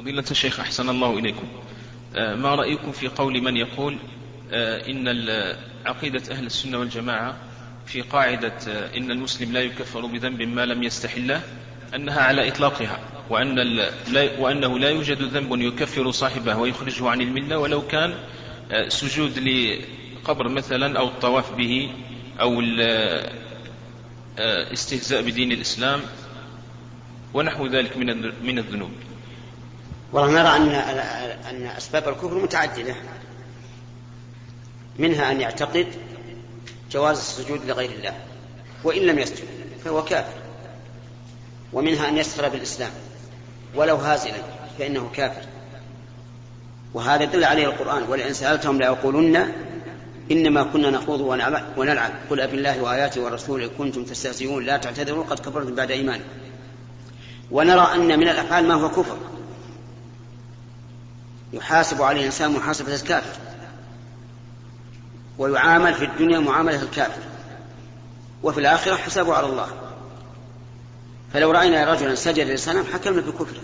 فضيلة الشيخ أحسن الله إليكم. آه، ما رأيكم في قول من يقول آه، إن عقيدة أهل السنة والجماعة في قاعدة آه، إن المسلم لا يكفر بذنب ما لم يستحله أنها على إطلاقها وأن وأنه لا يوجد ذنب يكفر صاحبه ويخرجه عن الملة ولو كان سجود لقبر مثلا أو الطواف به أو الاستهزاء بدين الإسلام ونحو ذلك من من الذنوب. والله نرى أن أن أسباب الكفر متعددة. منها أن يعتقد جواز السجود لغير الله وإن لم يسجد فهو كافر. ومنها أن يسخر بالإسلام ولو هازلا فإنه كافر. وهذا دل عليه القرآن ولئن سألتهم ليقولن إنما كنا نخوض ونلعب قل أبي الله وآياته ورسوله كنتم تستهزئون لا تعتذروا قد كفرتم بعد إيمانكم. ونرى أن من الأفعال ما هو كفر. يحاسب عليه الإنسان محاسبة الكافر. ويعامل في الدنيا معاملة الكافر. وفي الآخرة حسابه على الله. فلو رأينا رجلا سجد لصنم حكمنا بكفره.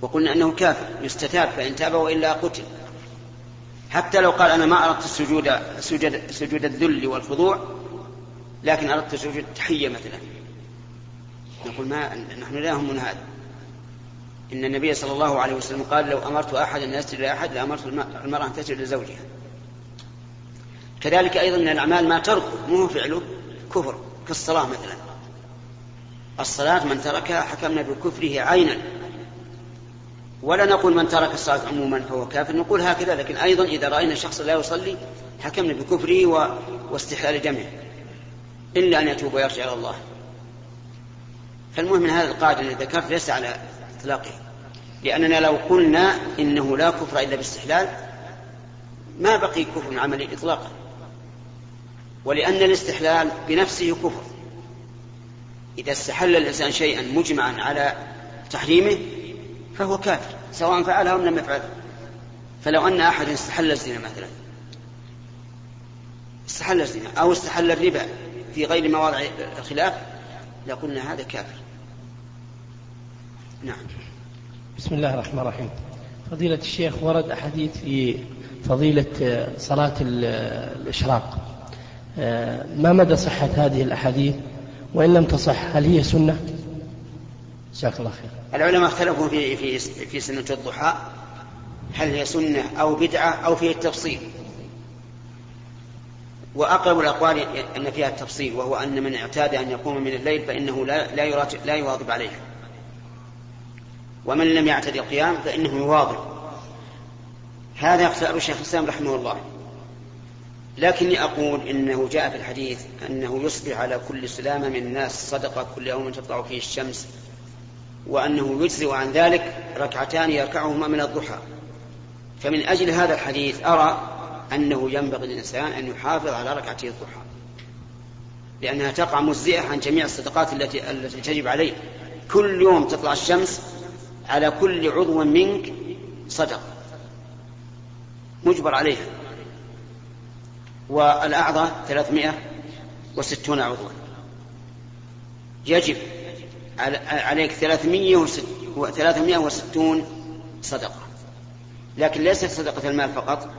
وقلنا أنه كافر يستتاب فإن تاب وإلا قتل. حتى لو قال أنا ما أردت السجود سجود, سجود الذل والخضوع لكن أردت سجود التحية مثلا. نقول ما نحن لا هم من هذا. إن النبي صلى الله عليه وسلم قال لو أمرت أحدا أن يسجد لأحد لأمرت المرأة أن تسجد لزوجها. كذلك أيضا من الأعمال ما تركه مو فعله كفر كالصلاة مثلا. الصلاة من تركها حكمنا بكفره عينا. ولا نقول من ترك الصلاة عموما فهو كافر نقول هكذا لكن أيضا إذا رأينا شخصا لا يصلي حكمنا بكفره و... واستحلال دمه إلا أن يتوب ويرجع إلى الله. فالمهم من هذا القاعدة التي ذكرت ليس على إطلاقه لأننا لو قلنا إنه لا كفر إلا باستحلال ما بقي كفر عملي إطلاقا. ولأن الاستحلال بنفسه كفر. إذا استحل الإنسان شيئا مجمعا على تحريمه فهو كافر سواء فعله أو لم يفعله فلو أن أحد استحل الزنا مثلا استحل الزنا أو استحل الربا في غير مواضع الخلاف لقلنا هذا كافر. نعم. بسم الله الرحمن الرحيم. فضيلة الشيخ ورد أحاديث في فضيلة صلاة الإشراق. ما مدى صحة هذه الأحاديث؟ وإن لم تصح هل هي سنة؟ جزاك الله خير. العلماء اختلفوا في في في سنة الضحى هل هي سنة أو بدعة أو فيه التفصيل. وأقرب الأقوال أن فيها التفصيل وهو أن من اعتاد أن يقوم من الليل فإنه لا لا, لا يواظب عليها ومن لم يعتد القيام فإنه يواظب هذا يختار الشيخ الإسلام رحمه الله. لكني أقول إنه جاء في الحديث أنه يصبح على كل سلامة من الناس صدقة كل يوم تطلع فيه الشمس وأنه يجزئ عن ذلك ركعتان يركعهما من الضحى. فمن أجل هذا الحديث أرى أنه ينبغي للإنسان أن يحافظ على ركعتي الضحى لأنها تقع مجزئة عن جميع الصدقات التي التي تجب عليه. كل يوم تطلع الشمس على كل عضو منك صدقة مجبر عليها. والأعضاء ثلاثمائة وستون عضوا. يجب عليك ثلاثمائة وستون صدقة. لكن ليست صدقة المال فقط.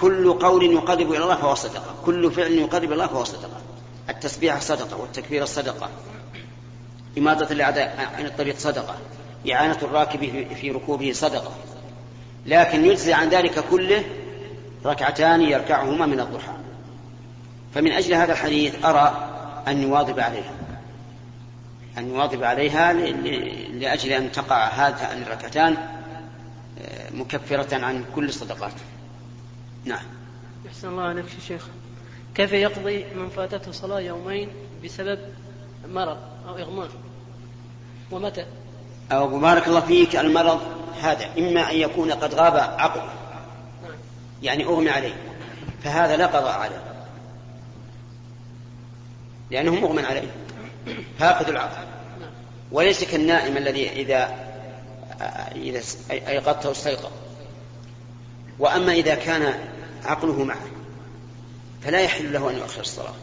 كل قول يقرب إلى الله فهو صدقة. كل فعل يقرب إلى الله فهو صدقة. التسبيح صدقة والتكبير صدقة. إماطة الأعداء عن الطريق صدقة. إعانة الراكب في ركوبه صدقة. لكن يجزي عن ذلك كله ركعتان يركعهما من الضحى. فمن أجل هذا الحديث أرى أن يواظب عليها. أن يواظب عليها لأجل أن تقع هاتان الركعتان آه، مكفرة عن كل الصدقات. نعم. أحسن الله عليك شيخ. كيف يقضي من فاتته صلاة يومين بسبب مرض أو إغماء؟ ومتى؟ أو بارك الله فيك المرض هذا إما أن يكون قد غاب عقله. يعني أغمي عليه فهذا لا قضاء عليه لأنه مغمى عليه فاقد العقل. وليس كالنائم الذي إذا إذا أيقظته استيقظ وأما إذا كان عقله معه فلا يحل له أن يؤخر الصلاة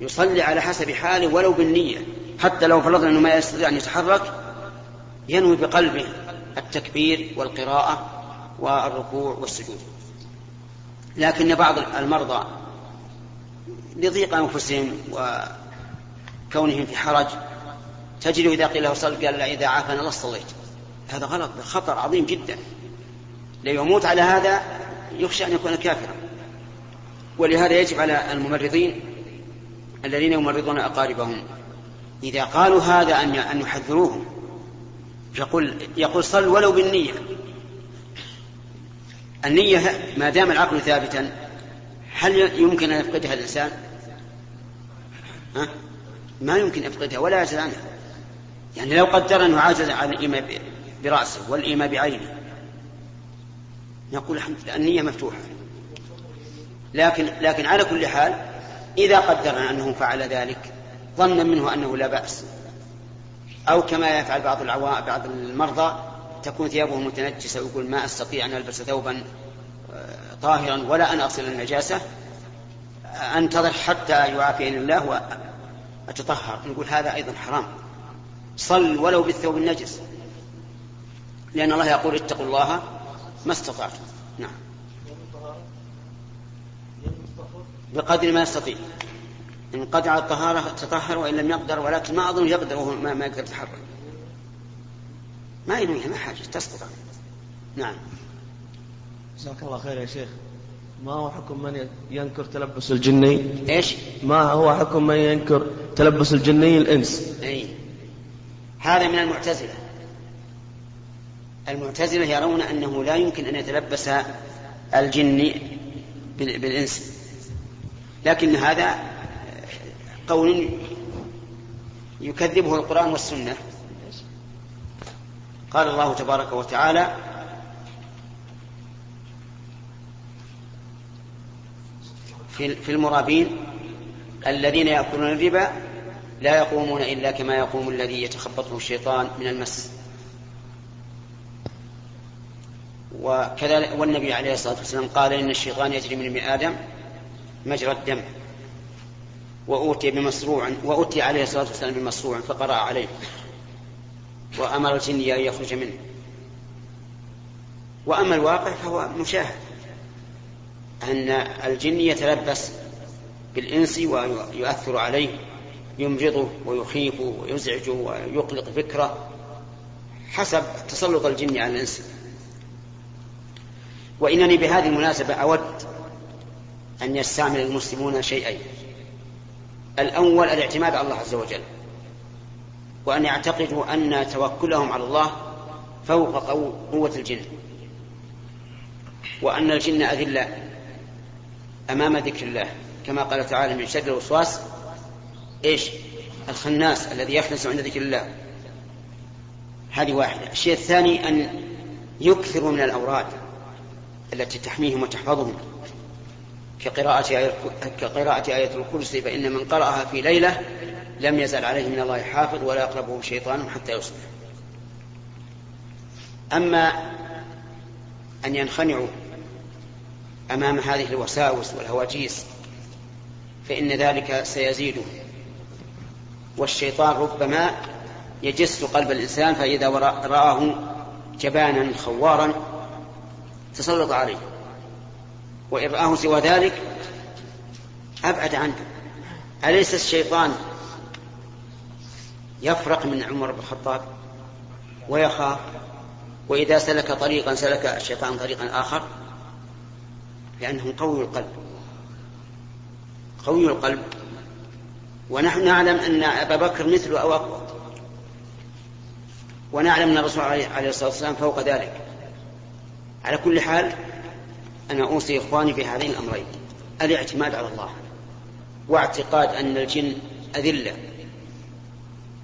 يصلي على حسب حاله ولو بالنية حتى لو فرضنا أنه ما يستطيع أن يتحرك ينوي بقلبه التكبير والقراءة والركوع والسجود. لكن بعض المرضى لضيق أنفسهم وكونهم في حرج تجد إذا قيل له صل قال لا إذا عافانا الله صليت. هذا غلط خطر عظيم جدا. لو يموت على هذا يخشى أن يكون كافرا. ولهذا يجب على الممرضين الذين يمرضون أقاربهم إذا قالوا هذا أن يحذروهم. يقول يقول صل ولو بالنية. النية ما دام العقل ثابتا هل يمكن أن يفقدها الإنسان؟ ها؟ ما يمكن يفقدها ولا يعجز عنها يعني لو قدر أنه عاجز عن الإيمان برأسه والإيمان بعينه. نقول الحمد لله النية مفتوحة. لكن لكن على كل حال إذا قدرنا أنه فعل ذلك ظنا منه أنه لا بأس. أو كما يفعل بعض العوام بعض المرضى تكون ثيابه متنجسة ويقول ما أستطيع أن ألبس ثوبا آه، طاهرا ولا أن أغسل النجاسة. أنتظر حتى يعافيني الله وأتطهر. نقول هذا أيضا حرام. صل ولو بالثوب النجس. لأن الله يقول اتقوا الله ما استطعتم. نعم. بقدر ما يستطيع. إن قدر على الطهارة تطهر وإن لم يقدر ولكن ما أظن يقدر وهو ما, ما يقدر يتحرك. ما ينويها ما حاجة تستطيع نعم. جزاك الله خير يا شيخ. ما هو حكم من ينكر تلبس الجني؟ إيش؟ ما هو حكم من ينكر تلبس الجني الإنس؟ إي. هذا من المعتزلة. المعتزلة يرون أنه لا يمكن أن يتلبس الجن بالإنس. لكن هذا قول يكذبه القرآن والسنة. قال الله تبارك وتعالى في المرابين الذين يأكلون الربا لا يقومون إلا كما يقوم الذي يتخبطه الشيطان من المس. وكذلك والنبي عليه الصلاة والسلام قال إن الشيطان يجري من ابن آدم مجرى الدم. وأوتي بمصروع وأتي عليه الصلاة والسلام بمصروع فقرأ عليه. وأمر الجن أن يخرج منه. وأما الواقع فهو مشاهد أن الجن يتلبس بالإنس ويؤثر عليه يمرضه ويخيفه ويزعجه ويقلق فكره حسب تسلط الجن على الإنس. وإنني بهذه المناسبة أود أن يستعمل المسلمون شيئين. الأول الاعتماد على الله عز وجل وأن يعتقدوا أن توكلهم على الله فوق قوة الجن وأن الجن أذلة أمام ذكر الله. كما قال تعالى من شر الوسواس إيش؟ الخناس الذي يخنس عند ذكر الله. هذه واحدة. الشيء الثاني أن يكثروا من الأوراد التي تحميهم وتحفظهم. كقراءة آية كقراءة آية الكرسي فإن من قرأها في ليلة لم يزل عليه من الله حافظ ولا يقربه شيطان حتى يصبح أما أن ينخنعوا أمام هذه الوساوس والهواجيس فإن ذلك سيزيده والشيطان ربما يجس قلب الإنسان فإذا رآه جبانا خوارا تسلط عليه. وإن رآه سوى ذلك أبعد عنه. أليس الشيطان يفرق من عمر بن الخطاب ويخاف وإذا سلك طريقا سلك الشيطان طريقا آخر؟ لأنه قوي القلب. قوي القلب. ونحن نعلم أن أبا بكر مثله أو أقوى. ونعلم أن الرسول عليه الصلاة والسلام فوق ذلك. على كل حال أنا أوصي إخواني في هذين الأمرين الاعتماد على الله واعتقاد أن الجن أذلة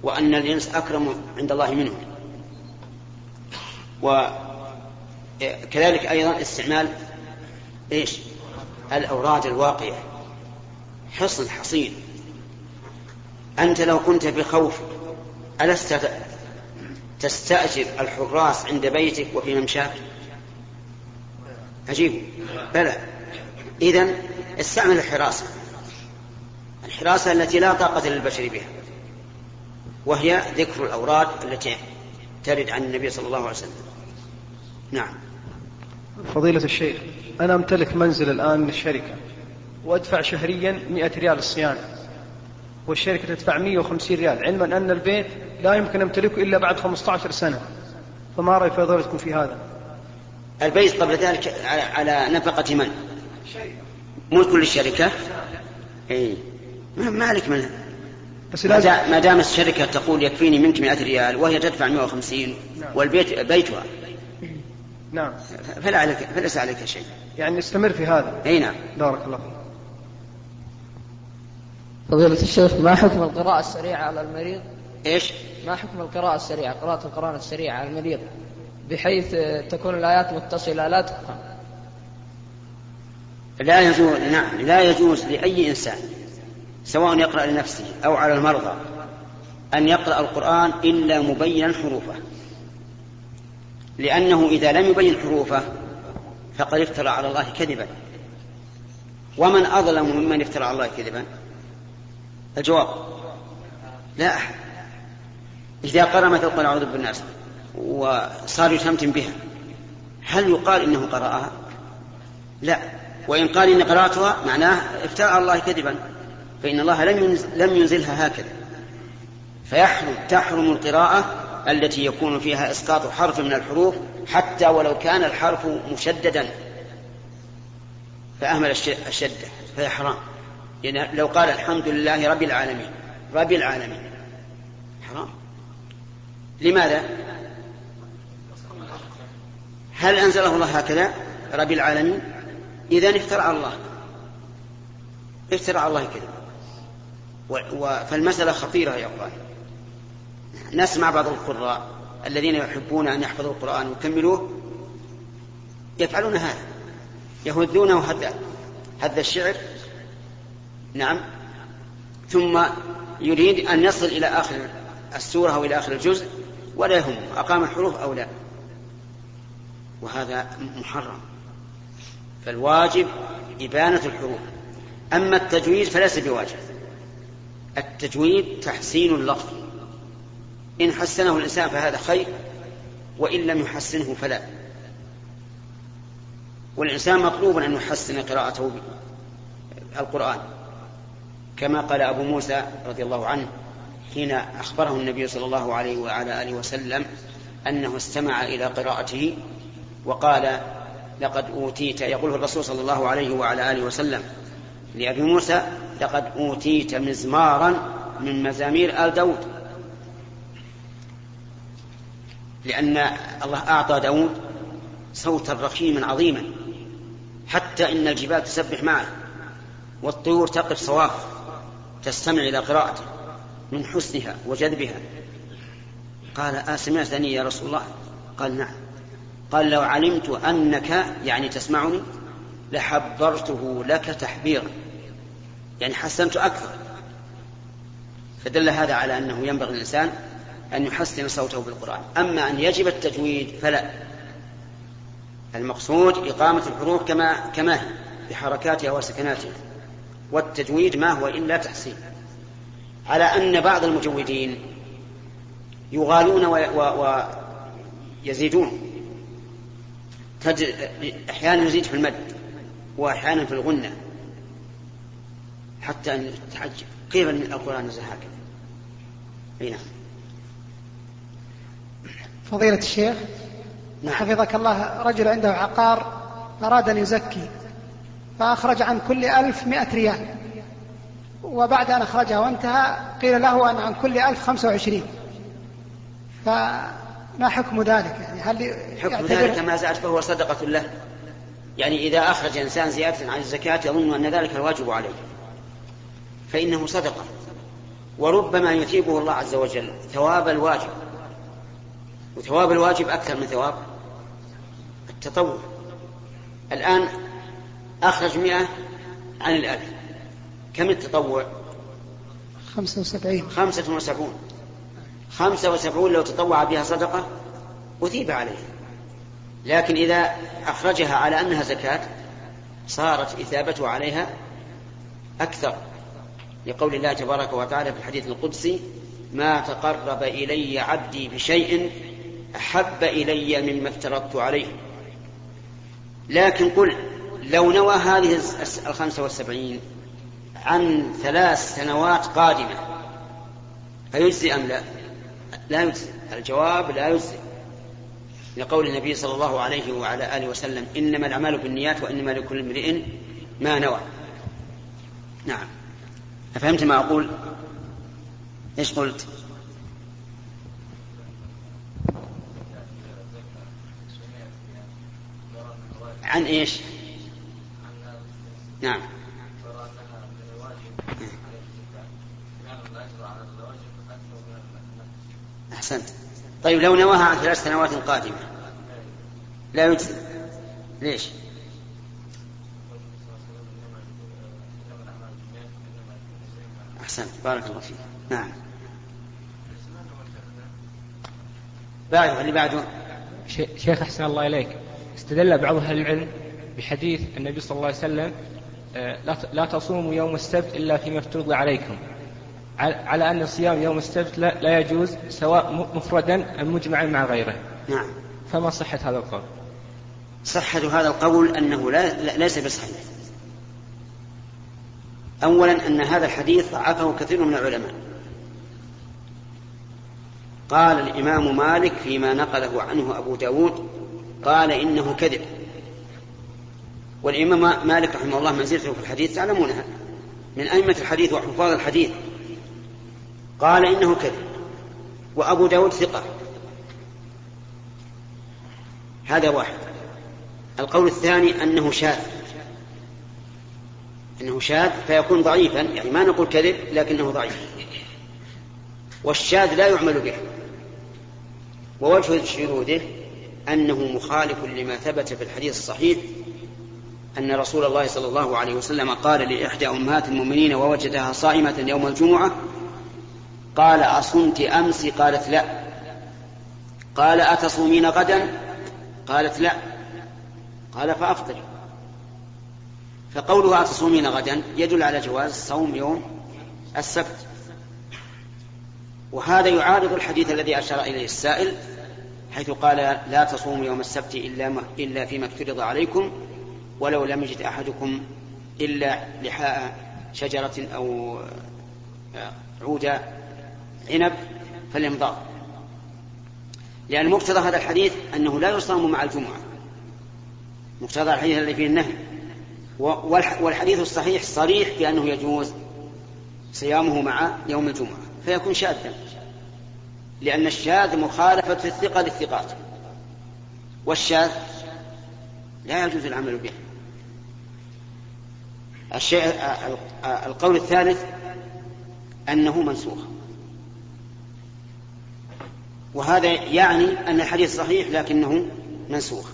وأن الإنس أكرم عند الله منهم. وكذلك أيضا استعمال إيش؟ الأوراد الواقية حصن حصين. أنت لو كنت بخوف ألست تستأجر الحراس عند بيتك وفي ممشاك؟ عجيب. بلى. إذا استعمل الحراسة. الحراسة التي لا طاقة للبشر بها. وهي ذكر الأوراد التي ترد عن النبي صلى الله عليه وسلم. نعم. فضيلة الشيخ أنا أمتلك منزل الآن من الشركة وأدفع شهريا 100 ريال الصيانة والشركة تدفع 150 ريال. علما أن البيت لا يمكن أمتلكه إلا بعد 15 سنة. فما رأي فضيلتكم في هذا؟ البيت قبل ذلك على, على نفقة من؟ ملك للشركة اي ما عليك منها بس لازم ما دام الشركة تقول يكفيني منك 100 ريال وهي تدفع 150 نعم. والبيت بيتها. نعم. فلا عليك فليس عليك شيء. يعني نستمر في هذا. إي نعم. بارك الله فيك. فضيلة الشيخ ما حكم القراءة السريعة على المريض؟ إيش؟ ما حكم القراءة السريعة قراءة القرآن السريعة على المريض؟ بحيث تكون الآيات متصلة لا تفهم. لا يجوز نعم لا يجوز لأي إنسان سواء يقرأ لنفسه أو على المرضى أن يقرأ القرآن إلا مبينا حروفه. لأنه إذا لم يبين حروفه فقد افترى على الله كذبا. ومن أظلم ممن افترى على الله كذبا؟ الجواب لا أحد. إذا قرأ مثل قل أعوذ بالناس. وصار يتمتم بها. هل يقال إنه قرأها؟ لا. وإن قال إن قرأتها معناه على الله كذبا. فإن الله لم لم ينزلها هكذا. فيحرم تحرم القراءة التي يكون فيها إسقاط حرف من الحروف حتى ولو كان الحرف مشددا. فأهمل الشدة. فهي حرام يعني لو قال الحمد لله رب العالمين. رب العالمين. حرام. لماذا؟ هل أنزله الله هكذا؟ رب العالمين. إذا افترى الله. افترى على الله كذا. فالمسألة خطيرة يا أخوان. نسمع بعض القراء الذين يحبون أن يحفظوا القرآن ويكملوه يفعلون هذا. يهذونه هذا هذا الشعر. نعم. ثم يريد أن يصل إلى آخر السورة أو إلى آخر الجزء ولا يهم أقام الحروف أو لا. وهذا محرم. فالواجب إبانة الحروف. أما التجويد فليس بواجب. التجويد تحسين اللفظ. إن حسنه الإنسان فهذا خير وإن لم يحسنه فلا. والإنسان مطلوب أن يحسن قراءته القرآن. كما قال أبو موسى رضي الله عنه حين أخبره النبي صلى الله عليه وعلى آله وسلم أنه استمع إلى قراءته وقال لقد أوتيت يقول الرسول صلى الله عليه وعلى آله وسلم لأبي موسى لقد أوتيت مزمارا من مزامير آل داود. لأن الله أعطى داود صوتا رخيما عظيما حتى إن الجبال تسبح معه والطيور تقف صواف تستمع إلى قراءته من حسنها وجذبها. قال أسمعتني يا رسول الله؟ قال نعم. قال لو علمت أنك يعني تسمعني لحبرته لك تحبيرا يعني حسنت أكثر. فدل هذا على أنه ينبغي للإنسان أن يحسن صوته بالقرآن. أما أن يجب التجويد فلا. المقصود إقامة الحروف كما كما هي بحركاتها وسكناتها. والتجويد ما هو إلا تحسين. على أن بعض المجودين يغالون ويزيدون أحيانا يزيد في المد وأحيانا في الغنة حتى أن تتعجب كيف القرآن نزل هكذا. أي نعم. فضيلة الشيخ نعم. حفظك الله رجل عنده عقار أراد أن يزكي فأخرج عن كل ألف مئة ريال وبعد أن أخرجها وانتهى قيل له أن عن كل ألف خمسة وعشرين. فما حكم ذلك؟ يعني هل حكم ذلك ما زاد فهو صدقة له. يعني إذا أخرج إنسان زيادة عن الزكاة يظن أن ذلك الواجب عليه. فإنه صدقة. وربما يثيبه الله عز وجل ثواب الواجب. وثواب الواجب أكثر من ثواب التطوع. الآن أخرج مئة عن الألف. كم التطوع؟ خمسة وسبعين. خمسة وسبعون. خمسة وسبعون لو تطوع بها صدقة أثيب عليه لكن إذا أخرجها على أنها زكاة صارت إثابته عليها أكثر. لقول الله تبارك وتعالى في الحديث القدسي ما تقرب إلي عبدي بشيء أحب إلي مما افترضت عليه. لكن قل لو نوى هذه الخمسة والسبعين عن ثلاث سنوات قادمة فيجزي أم لا؟ لا يجزي. الجواب لا يجزي. لقول النبي صلى الله عليه وعلى آله وسلم إنما الأعمال بالنيات وإنما لكل امرئ ما نوى. نعم. أفهمت ما أقول؟ إيش قلت؟ عن إيش؟ نعم. أحسنت. طيب لو نواها عن ثلاث سنوات قادمة. لا يجزي. ليش؟ أحسنت. بارك الله فيك. نعم. بعده اللي بعده. شيخ أحسن الله إليك. استدل بعض أهل العلم بحديث النبي صلى الله عليه وسلم آه، لا تصوموا يوم السبت إلا فيما افترض عليكم. على أن صيام يوم السبت لا, يجوز سواء مفردا أم مجمعا مع غيره. نعم. فما صحة هذا القول؟ صحة هذا القول أنه لا ليس بصحيح. أولا أن هذا الحديث ضعفه كثير من العلماء. قال الإمام مالك فيما نقله عنه أبو داود قال إنه كذب. والإمام مالك رحمه الله منزلته في الحديث تعلمونها من أئمة الحديث وحفاظ الحديث. قال إنه كذب. وأبو داود ثقة. هذا واحد. القول الثاني أنه شاذ. أنه شاذ فيكون ضعيفا يعني ما نقول كذب لكنه ضعيف. والشاذ لا يعمل به. ووجه شذوذه أنه مخالف لما ثبت في الحديث الصحيح أن رسول الله صلى الله عليه وسلم قال لإحدى أمهات المؤمنين ووجدها صائمة يوم الجمعة قال أصمت أمس؟ قالت لا. قال أتصومين غدا؟ قالت لا. قال فأفطري فقولها أتصومين غدا يدل على جواز صوم يوم السبت. وهذا يعارض الحديث الذي أشار إليه السائل حيث قال لا تصوموا يوم السبت إلا, إلا فيما افترض عليكم ولو لم يجد أحدكم إلا لحاء شجرة أو عود عنب فليمضغ. لأن مقتضى هذا الحديث أنه لا يصام مع الجمعة. مقتضى الحديث الذي فيه النهي. والحديث الصحيح صريح بأنه يجوز صيامه مع يوم الجمعة. فيكون شاذا. لأن الشاذ مخالفة الثقة للثقات. والشاذ لا يجوز العمل به. الشيء القول الثالث أنه منسوخ. وهذا يعني أن الحديث صحيح لكنه منسوخ.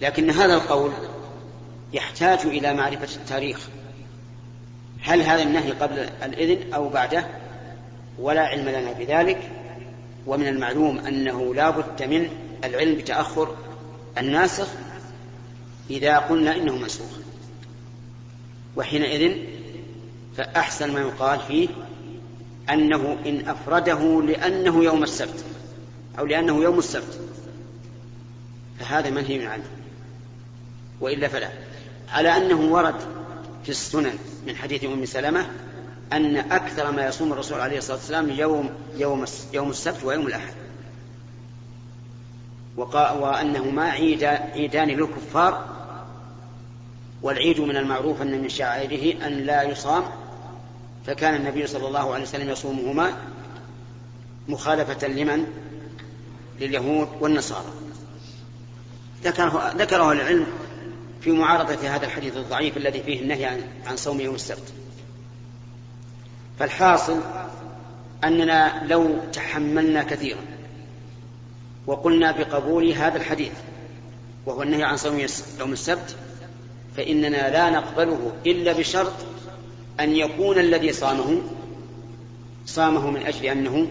لكن هذا القول يحتاج إلى معرفة التاريخ. هل هذا النهي قبل الإذن أو بعده؟ ولا علم لنا بذلك. ومن المعلوم أنه لا بد من العلم بتأخر الناسخ إذا قلنا إنه منسوخ. وحينئذ فأحسن ما يقال فيه أنه إن أفرده لأنه يوم السبت أو لأنه يوم السبت. فهذا منهي عنه وإلا فلا. على أنه ورد في السنن من حديث أم سلمة أن أكثر ما يصوم الرسول عليه الصلاة والسلام يوم يوم يوم السبت ويوم الأحد. وأنهما عيد عيدان للكفار والعيد من المعروف أن من شعائره أن لا يصام فكان النبي صلى الله عليه وسلم يصومهما مخالفة لمن؟ لليهود والنصارى ذكره, ذكره العلم في معارضة هذا الحديث الضعيف الذي فيه النهي عن, عن صوم يوم السبت فالحاصل أننا لو تحملنا كثيرا وقلنا بقبول هذا الحديث وهو النهي عن صوم يوم السبت فإننا لا نقبله إلا بشرط أن يكون الذي صامه صامه من أجل أنه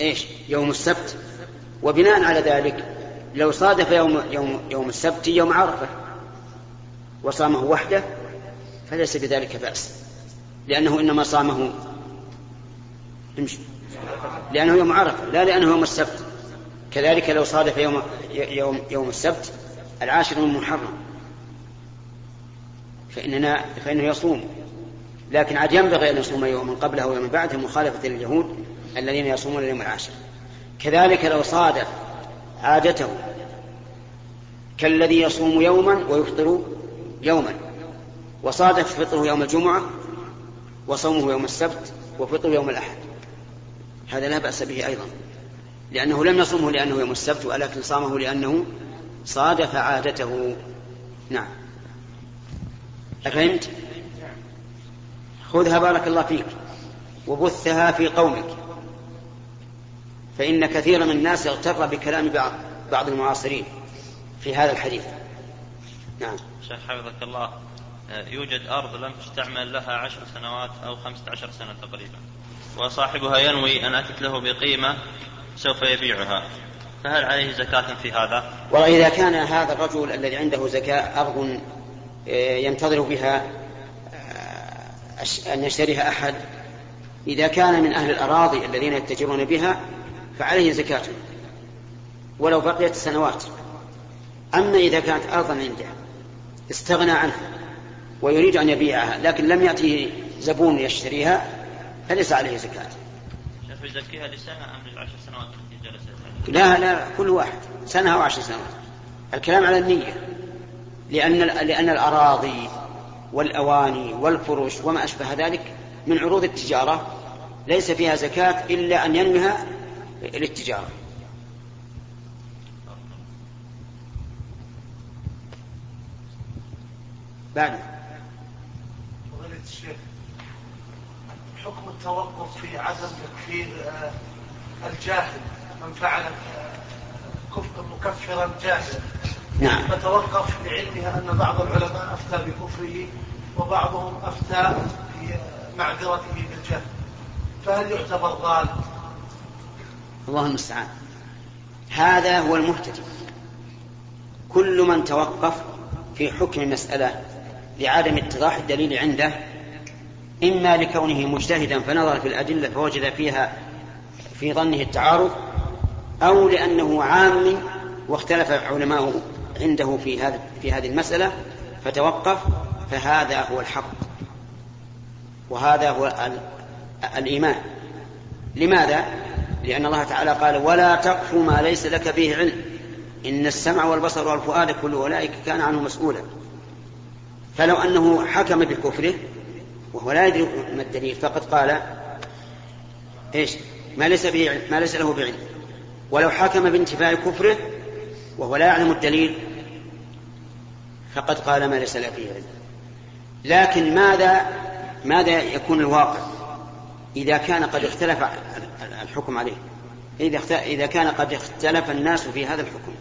إيش؟ يوم السبت. وبناء على ذلك لو صادف يوم, يوم, يوم السبت يوم عرفة وصامه وحده فليس بذلك بأس. لأنه إنما صامه امشي. لأنه يوم عرفة لا لأنه يوم السبت. كذلك لو صادف يوم يوم يوم السبت العاشر من محرم. فإننا فإنه يصوم. لكن عاد ينبغي أن يصوم يوما قبله ويوما بعده مخالفة لليهود الذين يصومون اليوم العاشر. كذلك لو صادف عادته كالذي يصوم يوما ويفطر يوما وصادف فطره يوم الجمعة وصومه يوم السبت وفطره يوم الأحد. هذا لا بأس به أيضا لأنه لم يصومه لأنه يوم السبت ولكن صامه لأنه صادف عادته. نعم. أفهمت؟ خذها بارك الله فيك وبثها في قومك. فإن كثيرا من الناس يغتر بكلام بعض بعض المعاصرين في هذا الحديث. نعم. شيخ حفظك الله يوجد أرض لم تستعمل لها عشر سنوات أو خمسة عشر سنة تقريبا وصاحبها ينوي أن أتت له بقيمة سوف يبيعها. فهل عليه زكاة في هذا؟ والله إذا كان هذا الرجل الذي عنده زكاة أرض ينتظر بها أن يشتريها أحد. إذا كان من أهل الأراضي الذين يتجرون بها فعليه زكاة ولو بقيت سنوات. أما إذا كانت أرضا عنده استغنى عنها ويريد أن يبيعها لكن لم يأتي زبون يشتريها فليس عليه زكاة. شيخ يزكيها لسنة أم للعشر سنوات التي جلست لا لا كل واحد. سنة أو عشر سنوات. الكلام على النية. لأن لأن الأراضي والأواني والفرش وما أشبه ذلك من عروض التجارة ليس فيها زكاة إلا أن ينويها للتجارة. بعد. الشيخ حكم التوقف في عدم تكفير آه، الجاهل من فعل آه، مكفرا جاهلا. نعم. فتوقف لعلمها أن بعض العلماء أفتى بكفره وبعضهم أفتى بمعذرته بالجهل. فهل يعتبر ضال؟ الله المستعان. هذا هو المهتدي. كل من توقف في حكم مسألة لعدم اتضاح الدليل عنده إما لكونه مجتهدا فنظر في الأدلة فوجد فيها في ظنه التعارض أو لأنه عام واختلف علماؤه. عنده في هذا في هذه المسألة فتوقف فهذا هو الحق. وهذا هو الإيمان. لماذا؟ لأن الله تعالى قال ولا تقف ما ليس لك به علم. إن السمع والبصر والفؤاد كل أولئك كان عنه مسؤولا. فلو أنه حكم بكفره وهو لا يدري ما الدليل فقد قال إيش؟ ما ليس به ما ليس له بعلم ولو حكم بانتفاع كفره وهو لا يعلم الدليل فقد قال ما ليس له فيه علم. لكن ماذا ماذا يكون الواقع إذا كان قد اختلف الحكم عليه؟ إذا إذا كان قد اختلف الناس في هذا الحكم.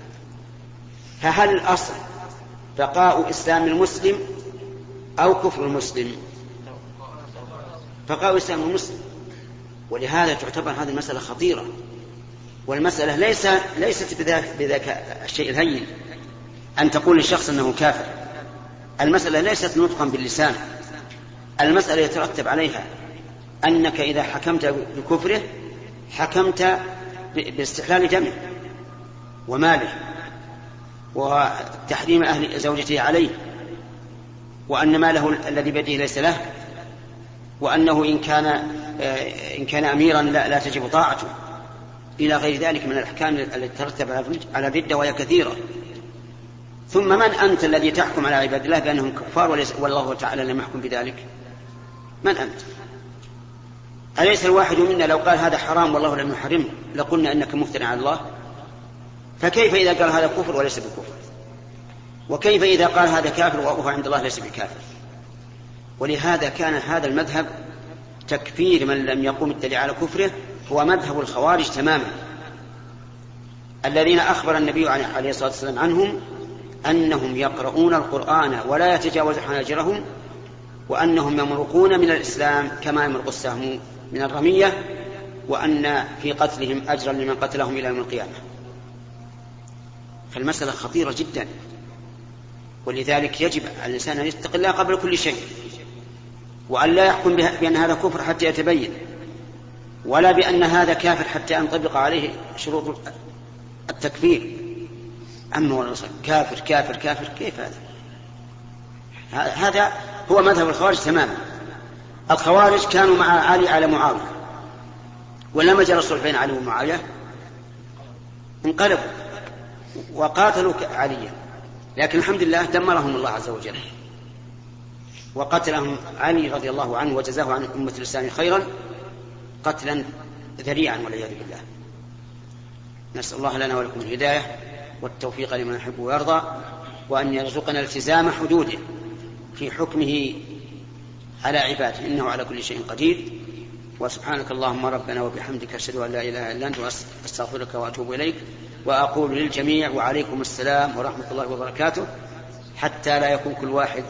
فهل الأصل بقاء إسلام المسلم أو كفر المسلم؟ بقاء إسلام المسلم. ولهذا تعتبر هذه المسألة خطيرة. والمسألة ليس ليست بذاك, بذاك الشيء الهين. أن تقول للشخص أنه كافر. المسألة ليست نطقا باللسان. المسألة يترتب عليها أنك إذا حكمت بكفره حكمت باستحلال دمه وماله وتحريم أهل زوجته عليه وأن ماله الذي بيده ليس له وأنه إن كان إن كان أميرا لا, لا تجب طاعته. إلى غير ذلك من الأحكام التي ترتب على الردة وهي كثيرة. ثم من أنت الذي تحكم على عباد الله بأنهم كفار والله تعالى لم يحكم بذلك؟ من أنت؟ أليس الواحد منا لو قال هذا حرام والله لم يحرمه؟ لقلنا أنك مفتن على الله. فكيف إذا قال هذا كفر وليس بكفر؟ وكيف إذا قال هذا كافر وهو عند الله ليس بكافر؟ ولهذا كان هذا المذهب تكفير من لم يقوم الدليل على كفره هو مذهب الخوارج تماما. الذين أخبر النبي عليه الصلاة والسلام عنهم أنهم يقرؤون القرآن ولا يتجاوز حناجرهم وأنهم يمرقون من الإسلام كما يمرق السهم من الرمية وأن في قتلهم أجرا لمن قتلهم إلى يوم القيامة. فالمسألة خطيرة جدا ولذلك يجب على الإنسان أن يتقي الله قبل كل شيء وأن لا يحكم بأن هذا كفر حتى يتبين ولا بأن هذا كافر حتى ينطبق عليه شروط التكفير. أما والله كافر كافر كافر كيف هذا؟ هذا هو مذهب الخوارج تماما. الخوارج كانوا مع علي على معاوية ولما جرى الصلح بين علي ومعاوية انقلبوا وقاتلوا عليا. لكن الحمد لله دمرهم الله عز وجل. وقتلهم علي رضي الله عنه وجزاه عن أمة الإسلام خيرا قتلا ذريعا والعياذ بالله. نسأل الله لنا ولكم الهداية. والتوفيق لمن يحب ويرضى وأن يرزقنا التزام حدوده في حكمه على عباده. إنه على كل شيء قدير. وسبحانك اللهم ربنا وبحمدك أشهد أن لا إله إلا أنت وأستغفرك وأتوب إليك. وأقول للجميع وعليكم السلام ورحمة الله وبركاته. حتى لا يكون كل واحد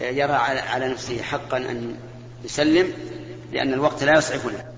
يرى على نفسه حقا أن يسلم لأن الوقت لا يسعفنا